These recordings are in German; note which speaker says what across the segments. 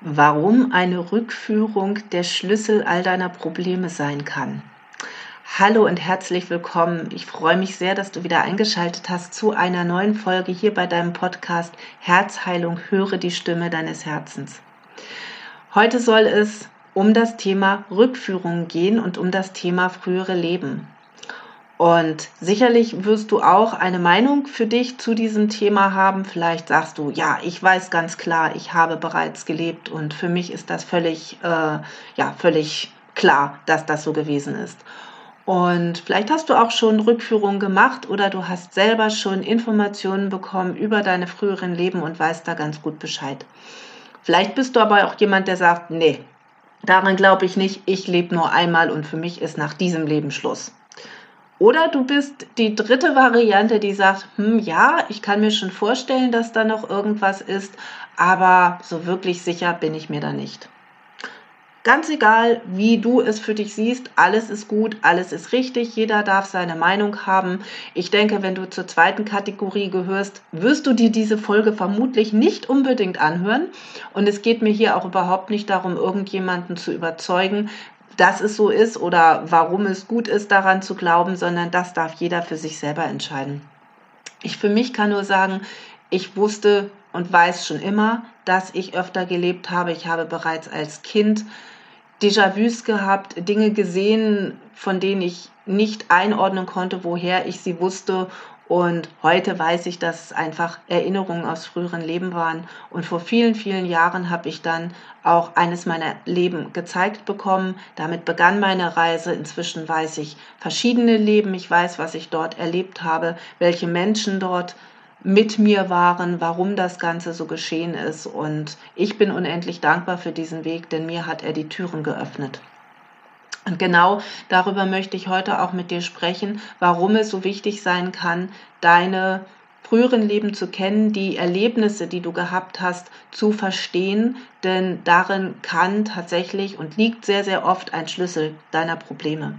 Speaker 1: warum eine Rückführung der Schlüssel all deiner Probleme sein kann. Hallo und herzlich willkommen. Ich freue mich sehr, dass du wieder eingeschaltet hast zu einer neuen Folge hier bei deinem Podcast Herzheilung, höre die Stimme deines Herzens. Heute soll es um das Thema Rückführung gehen und um das Thema frühere Leben. Und sicherlich wirst du auch eine Meinung für dich zu diesem Thema haben. Vielleicht sagst du, ja, ich weiß ganz klar, ich habe bereits gelebt und für mich ist das völlig, äh, ja, völlig klar, dass das so gewesen ist. Und vielleicht hast du auch schon Rückführungen gemacht oder du hast selber schon Informationen bekommen über deine früheren Leben und weißt da ganz gut Bescheid. Vielleicht bist du aber auch jemand, der sagt, nee, daran glaube ich nicht, ich lebe nur einmal und für mich ist nach diesem Leben Schluss. Oder du bist die dritte Variante, die sagt, hm, ja, ich kann mir schon vorstellen, dass da noch irgendwas ist, aber so wirklich sicher bin ich mir da nicht. Ganz egal, wie du es für dich siehst, alles ist gut, alles ist richtig, jeder darf seine Meinung haben. Ich denke, wenn du zur zweiten Kategorie gehörst, wirst du dir diese Folge vermutlich nicht unbedingt anhören. Und es geht mir hier auch überhaupt nicht darum, irgendjemanden zu überzeugen, dass es so ist oder warum es gut ist, daran zu glauben, sondern das darf jeder für sich selber entscheiden. Ich für mich kann nur sagen, ich wusste und weiß schon immer, dass ich öfter gelebt habe. Ich habe bereits als Kind Déjà-vus gehabt, Dinge gesehen, von denen ich nicht einordnen konnte, woher ich sie wusste und heute weiß ich, dass es einfach Erinnerungen aus früheren Leben waren. Und vor vielen, vielen Jahren habe ich dann auch eines meiner Leben gezeigt bekommen. Damit begann meine Reise. Inzwischen weiß ich verschiedene Leben. Ich weiß, was ich dort erlebt habe, welche Menschen dort mit mir waren, warum das Ganze so geschehen ist. Und ich bin unendlich dankbar für diesen Weg, denn mir hat er die Türen geöffnet. Und genau darüber möchte ich heute auch mit dir sprechen, warum es so wichtig sein kann, deine früheren Leben zu kennen, die Erlebnisse, die du gehabt hast, zu verstehen, denn darin kann tatsächlich und liegt sehr, sehr oft ein Schlüssel deiner Probleme.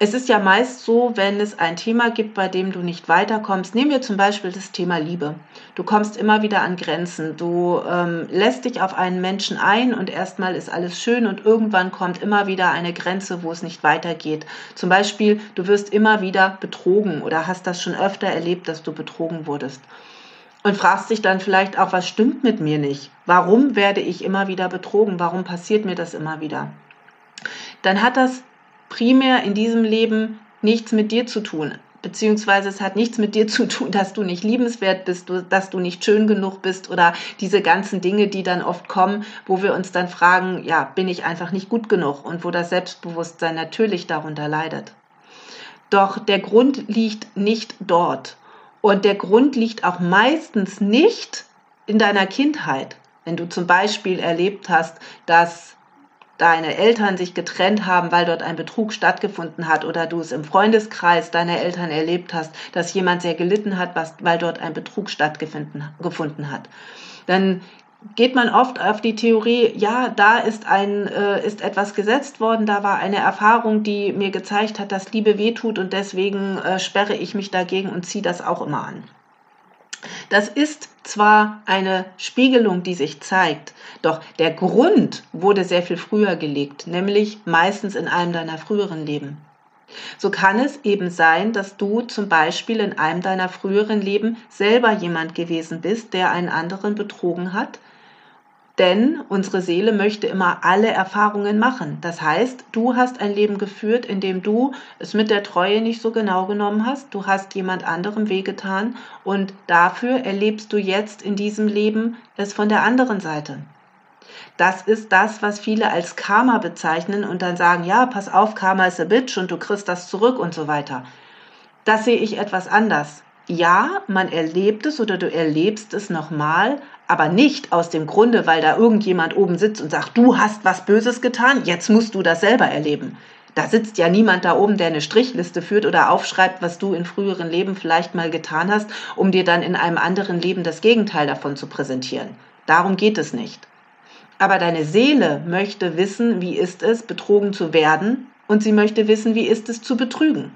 Speaker 1: Es ist ja meist so, wenn es ein Thema gibt, bei dem du nicht weiterkommst. Nehmen wir zum Beispiel das Thema Liebe. Du kommst immer wieder an Grenzen. Du ähm, lässt dich auf einen Menschen ein und erstmal ist alles schön und irgendwann kommt immer wieder eine Grenze, wo es nicht weitergeht. Zum Beispiel, du wirst immer wieder betrogen oder hast das schon öfter erlebt, dass du betrogen wurdest. Und fragst dich dann vielleicht auch, was stimmt mit mir nicht? Warum werde ich immer wieder betrogen? Warum passiert mir das immer wieder? Dann hat das primär in diesem Leben nichts mit dir zu tun. Beziehungsweise es hat nichts mit dir zu tun, dass du nicht liebenswert bist, dass du nicht schön genug bist oder diese ganzen Dinge, die dann oft kommen, wo wir uns dann fragen, ja, bin ich einfach nicht gut genug und wo das Selbstbewusstsein natürlich darunter leidet. Doch der Grund liegt nicht dort. Und der Grund liegt auch meistens nicht in deiner Kindheit. Wenn du zum Beispiel erlebt hast, dass deine Eltern sich getrennt haben, weil dort ein Betrug stattgefunden hat oder du es im Freundeskreis deiner Eltern erlebt hast, dass jemand sehr gelitten hat, was, weil dort ein Betrug stattgefunden hat, dann geht man oft auf die Theorie, ja, da ist ein äh, ist etwas gesetzt worden, da war eine Erfahrung, die mir gezeigt hat, dass Liebe wehtut und deswegen äh, sperre ich mich dagegen und ziehe das auch immer an. Das ist zwar eine Spiegelung, die sich zeigt, doch der Grund wurde sehr viel früher gelegt, nämlich meistens in einem deiner früheren Leben. So kann es eben sein, dass du zum Beispiel in einem deiner früheren Leben selber jemand gewesen bist, der einen anderen betrogen hat, denn unsere Seele möchte immer alle Erfahrungen machen. Das heißt, du hast ein Leben geführt, in dem du es mit der Treue nicht so genau genommen hast. Du hast jemand anderem wehgetan und dafür erlebst du jetzt in diesem Leben es von der anderen Seite. Das ist das, was viele als Karma bezeichnen und dann sagen, ja, pass auf, Karma ist a bitch und du kriegst das zurück und so weiter. Das sehe ich etwas anders. Ja, man erlebt es oder du erlebst es nochmal, aber nicht aus dem Grunde, weil da irgendjemand oben sitzt und sagt, du hast was Böses getan, jetzt musst du das selber erleben. Da sitzt ja niemand da oben, der eine Strichliste führt oder aufschreibt, was du in früheren Leben vielleicht mal getan hast, um dir dann in einem anderen Leben das Gegenteil davon zu präsentieren. Darum geht es nicht. Aber deine Seele möchte wissen, wie ist es, betrogen zu werden, und sie möchte wissen, wie ist es zu betrügen.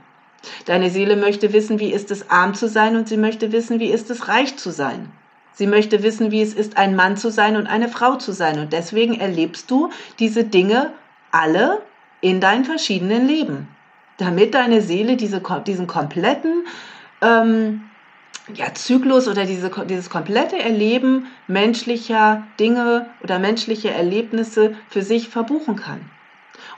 Speaker 1: Deine Seele möchte wissen, wie ist es, arm zu sein, und sie möchte wissen, wie ist es, reich zu sein. Sie möchte wissen, wie es ist, ein Mann zu sein und eine Frau zu sein. Und deswegen erlebst du diese Dinge alle in deinen verschiedenen Leben, damit deine Seele diese, diesen kompletten ähm, ja, Zyklus oder diese, dieses komplette Erleben menschlicher Dinge oder menschliche Erlebnisse für sich verbuchen kann.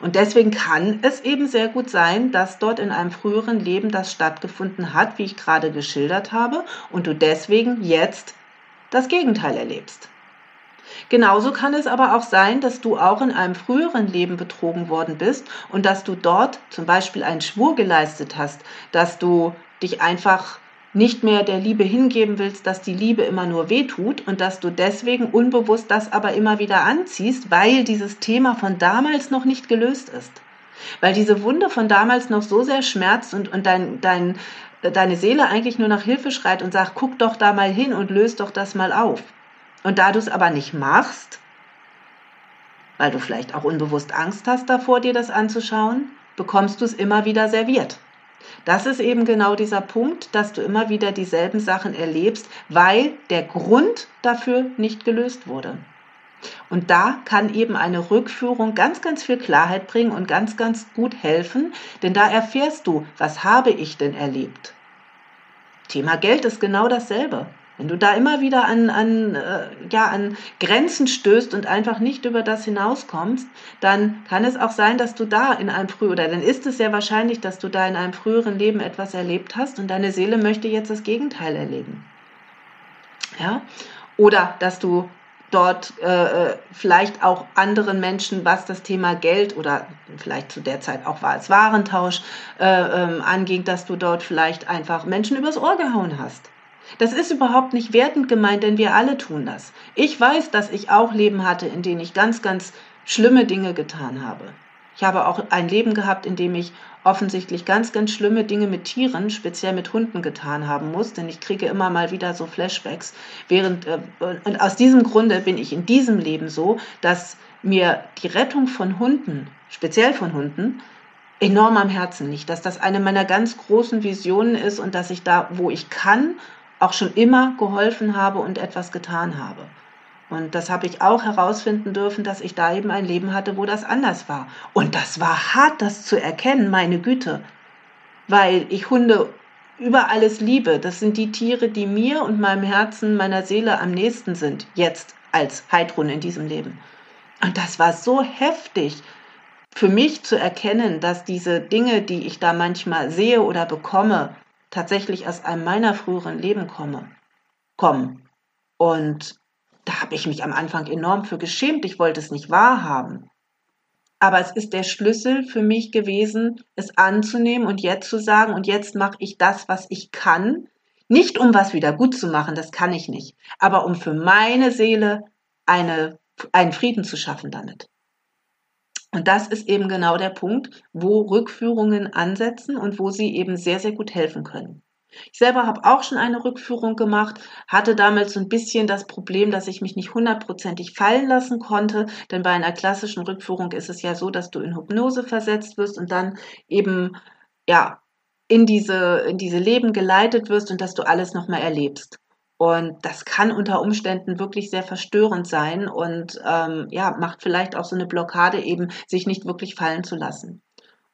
Speaker 1: Und deswegen kann es eben sehr gut sein, dass dort in einem früheren Leben das stattgefunden hat, wie ich gerade geschildert habe, und du deswegen jetzt das Gegenteil erlebst. Genauso kann es aber auch sein, dass du auch in einem früheren Leben betrogen worden bist und dass du dort zum Beispiel einen Schwur geleistet hast, dass du dich einfach nicht mehr der Liebe hingeben willst, dass die Liebe immer nur wehtut und dass du deswegen unbewusst das aber immer wieder anziehst, weil dieses Thema von damals noch nicht gelöst ist. Weil diese Wunde von damals noch so sehr schmerzt und, und dein, dein, deine Seele eigentlich nur nach Hilfe schreit und sagt, guck doch da mal hin und löst doch das mal auf. Und da du es aber nicht machst, weil du vielleicht auch unbewusst Angst hast davor, dir das anzuschauen, bekommst du es immer wieder serviert. Das ist eben genau dieser Punkt, dass du immer wieder dieselben Sachen erlebst, weil der Grund dafür nicht gelöst wurde. Und da kann eben eine Rückführung ganz, ganz viel Klarheit bringen und ganz, ganz gut helfen, denn da erfährst du, was habe ich denn erlebt. Thema Geld ist genau dasselbe. Wenn du da immer wieder an, an, äh, ja, an Grenzen stößt und einfach nicht über das hinauskommst, dann kann es auch sein, dass du da in einem früheren, oder dann ist es sehr wahrscheinlich, dass du da in einem früheren Leben etwas erlebt hast und deine Seele möchte jetzt das Gegenteil erleben. Ja? Oder dass du dort äh, äh vielleicht auch anderen Menschen, was das Thema Geld oder vielleicht zu der Zeit auch war es Warentausch äh, ähm, anging, dass du dort vielleicht einfach Menschen übers Ohr gehauen hast. Das ist überhaupt nicht wertend gemeint, denn wir alle tun das. Ich weiß, dass ich auch Leben hatte, in denen ich ganz, ganz schlimme Dinge getan habe. Ich habe auch ein Leben gehabt, in dem ich offensichtlich ganz, ganz schlimme Dinge mit Tieren, speziell mit Hunden getan haben muss, denn ich kriege immer mal wieder so Flashbacks. Während, äh, und aus diesem Grunde bin ich in diesem Leben so, dass mir die Rettung von Hunden, speziell von Hunden, enorm am Herzen liegt, dass das eine meiner ganz großen Visionen ist und dass ich da, wo ich kann auch schon immer geholfen habe und etwas getan habe. Und das habe ich auch herausfinden dürfen, dass ich da eben ein Leben hatte, wo das anders war. Und das war hart, das zu erkennen, meine Güte. Weil ich Hunde über alles liebe. Das sind die Tiere, die mir und meinem Herzen, meiner Seele am nächsten sind, jetzt als Heidrun in diesem Leben. Und das war so heftig für mich zu erkennen, dass diese Dinge, die ich da manchmal sehe oder bekomme, tatsächlich aus einem meiner früheren Leben komme, kommen. Und ich mich am Anfang enorm für geschämt. Ich wollte es nicht wahrhaben. Aber es ist der Schlüssel für mich gewesen, es anzunehmen und jetzt zu sagen, und jetzt mache ich das, was ich kann. Nicht um was wieder gut zu machen, das kann ich nicht, aber um für meine Seele eine, einen Frieden zu schaffen damit. Und das ist eben genau der Punkt, wo Rückführungen ansetzen und wo sie eben sehr, sehr gut helfen können. Ich selber habe auch schon eine Rückführung gemacht, hatte damals so ein bisschen das Problem, dass ich mich nicht hundertprozentig fallen lassen konnte, denn bei einer klassischen Rückführung ist es ja so, dass du in Hypnose versetzt wirst und dann eben ja in diese in diese Leben geleitet wirst und dass du alles noch mal erlebst. Und das kann unter Umständen wirklich sehr verstörend sein und ähm, ja, macht vielleicht auch so eine Blockade eben, sich nicht wirklich fallen zu lassen.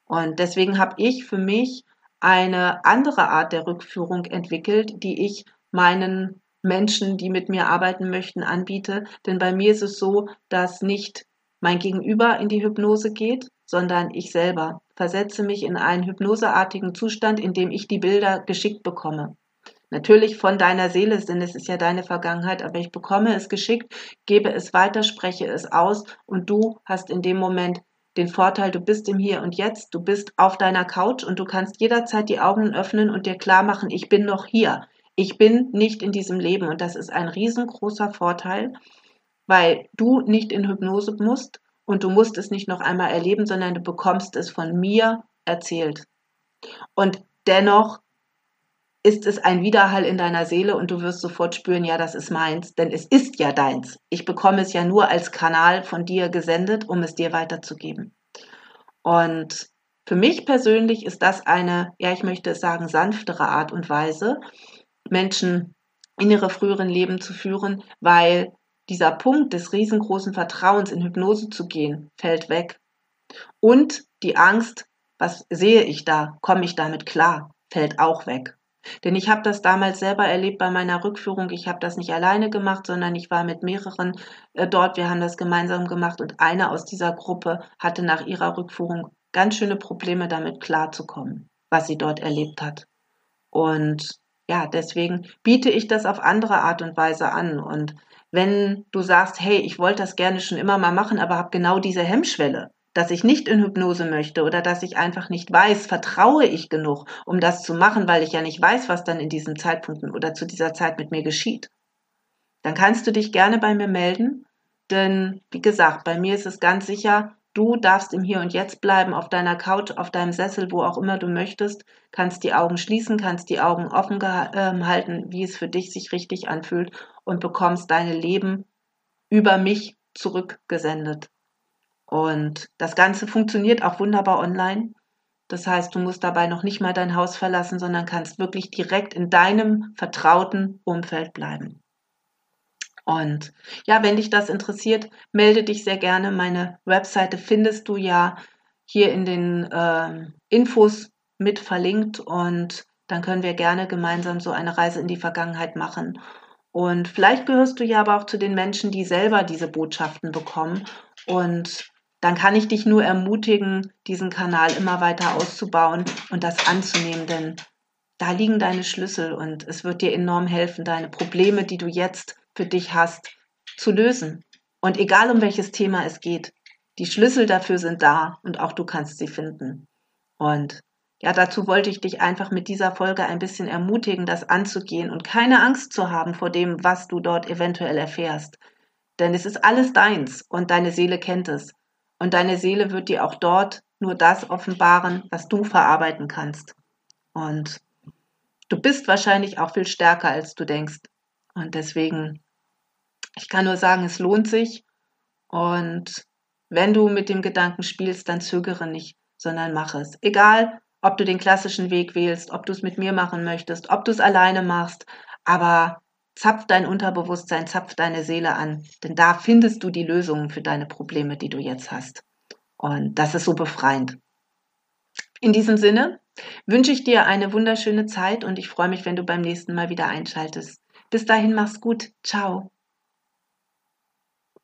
Speaker 1: Und deswegen habe ich für mich eine andere Art der Rückführung entwickelt, die ich meinen Menschen, die mit mir arbeiten möchten, anbiete. Denn bei mir ist es so, dass nicht mein Gegenüber in die Hypnose geht, sondern ich selber versetze mich in einen hypnoseartigen Zustand, in dem ich die Bilder geschickt bekomme. Natürlich von deiner Seele, denn es ist ja deine Vergangenheit, aber ich bekomme es geschickt, gebe es weiter, spreche es aus und du hast in dem Moment den Vorteil, du bist im Hier und Jetzt, du bist auf deiner Couch und du kannst jederzeit die Augen öffnen und dir klar machen, ich bin noch hier. Ich bin nicht in diesem Leben und das ist ein riesengroßer Vorteil, weil du nicht in Hypnose musst und du musst es nicht noch einmal erleben, sondern du bekommst es von mir erzählt. Und dennoch ist es ein Widerhall in deiner Seele und du wirst sofort spüren, ja, das ist meins, denn es ist ja deins. Ich bekomme es ja nur als Kanal von dir gesendet, um es dir weiterzugeben. Und für mich persönlich ist das eine, ja, ich möchte es sagen, sanftere Art und Weise, Menschen in ihre früheren Leben zu führen, weil dieser Punkt des riesengroßen Vertrauens in Hypnose zu gehen, fällt weg. Und die Angst, was sehe ich da, komme ich damit klar, fällt auch weg. Denn ich habe das damals selber erlebt bei meiner Rückführung. Ich habe das nicht alleine gemacht, sondern ich war mit mehreren äh, dort. Wir haben das gemeinsam gemacht und eine aus dieser Gruppe hatte nach ihrer Rückführung ganz schöne Probleme damit klarzukommen, was sie dort erlebt hat. Und ja, deswegen biete ich das auf andere Art und Weise an. Und wenn du sagst, hey, ich wollte das gerne schon immer mal machen, aber habe genau diese Hemmschwelle, dass ich nicht in Hypnose möchte oder dass ich einfach nicht weiß, vertraue ich genug, um das zu machen, weil ich ja nicht weiß, was dann in diesen Zeitpunkten oder zu dieser Zeit mit mir geschieht, dann kannst du dich gerne bei mir melden. Denn, wie gesagt, bei mir ist es ganz sicher, du darfst im Hier und Jetzt bleiben, auf deiner Couch, auf deinem Sessel, wo auch immer du möchtest, kannst die Augen schließen, kannst die Augen offen äh, halten, wie es für dich sich richtig anfühlt und bekommst deine Leben über mich zurückgesendet. Und das Ganze funktioniert auch wunderbar online. Das heißt, du musst dabei noch nicht mal dein Haus verlassen, sondern kannst wirklich direkt in deinem vertrauten Umfeld bleiben. Und ja, wenn dich das interessiert, melde dich sehr gerne. Meine Webseite findest du ja hier in den äh, Infos mit verlinkt und dann können wir gerne gemeinsam so eine Reise in die Vergangenheit machen. Und vielleicht gehörst du ja aber auch zu den Menschen, die selber diese Botschaften bekommen und dann kann ich dich nur ermutigen, diesen Kanal immer weiter auszubauen und das anzunehmen, denn da liegen deine Schlüssel und es wird dir enorm helfen, deine Probleme, die du jetzt für dich hast, zu lösen. Und egal um welches Thema es geht, die Schlüssel dafür sind da und auch du kannst sie finden. Und ja, dazu wollte ich dich einfach mit dieser Folge ein bisschen ermutigen, das anzugehen und keine Angst zu haben vor dem, was du dort eventuell erfährst. Denn es ist alles deins und deine Seele kennt es. Und deine Seele wird dir auch dort nur das offenbaren, was du verarbeiten kannst. Und du bist wahrscheinlich auch viel stärker, als du denkst. Und deswegen, ich kann nur sagen, es lohnt sich. Und wenn du mit dem Gedanken spielst, dann zögere nicht, sondern mach es. Egal, ob du den klassischen Weg wählst, ob du es mit mir machen möchtest, ob du es alleine machst, aber Zapf dein Unterbewusstsein, zapf deine Seele an, denn da findest du die Lösungen für deine Probleme, die du jetzt hast. Und das ist so befreiend. In diesem Sinne wünsche ich dir eine wunderschöne Zeit und ich freue mich, wenn du beim nächsten Mal wieder einschaltest. Bis dahin mach's gut. Ciao.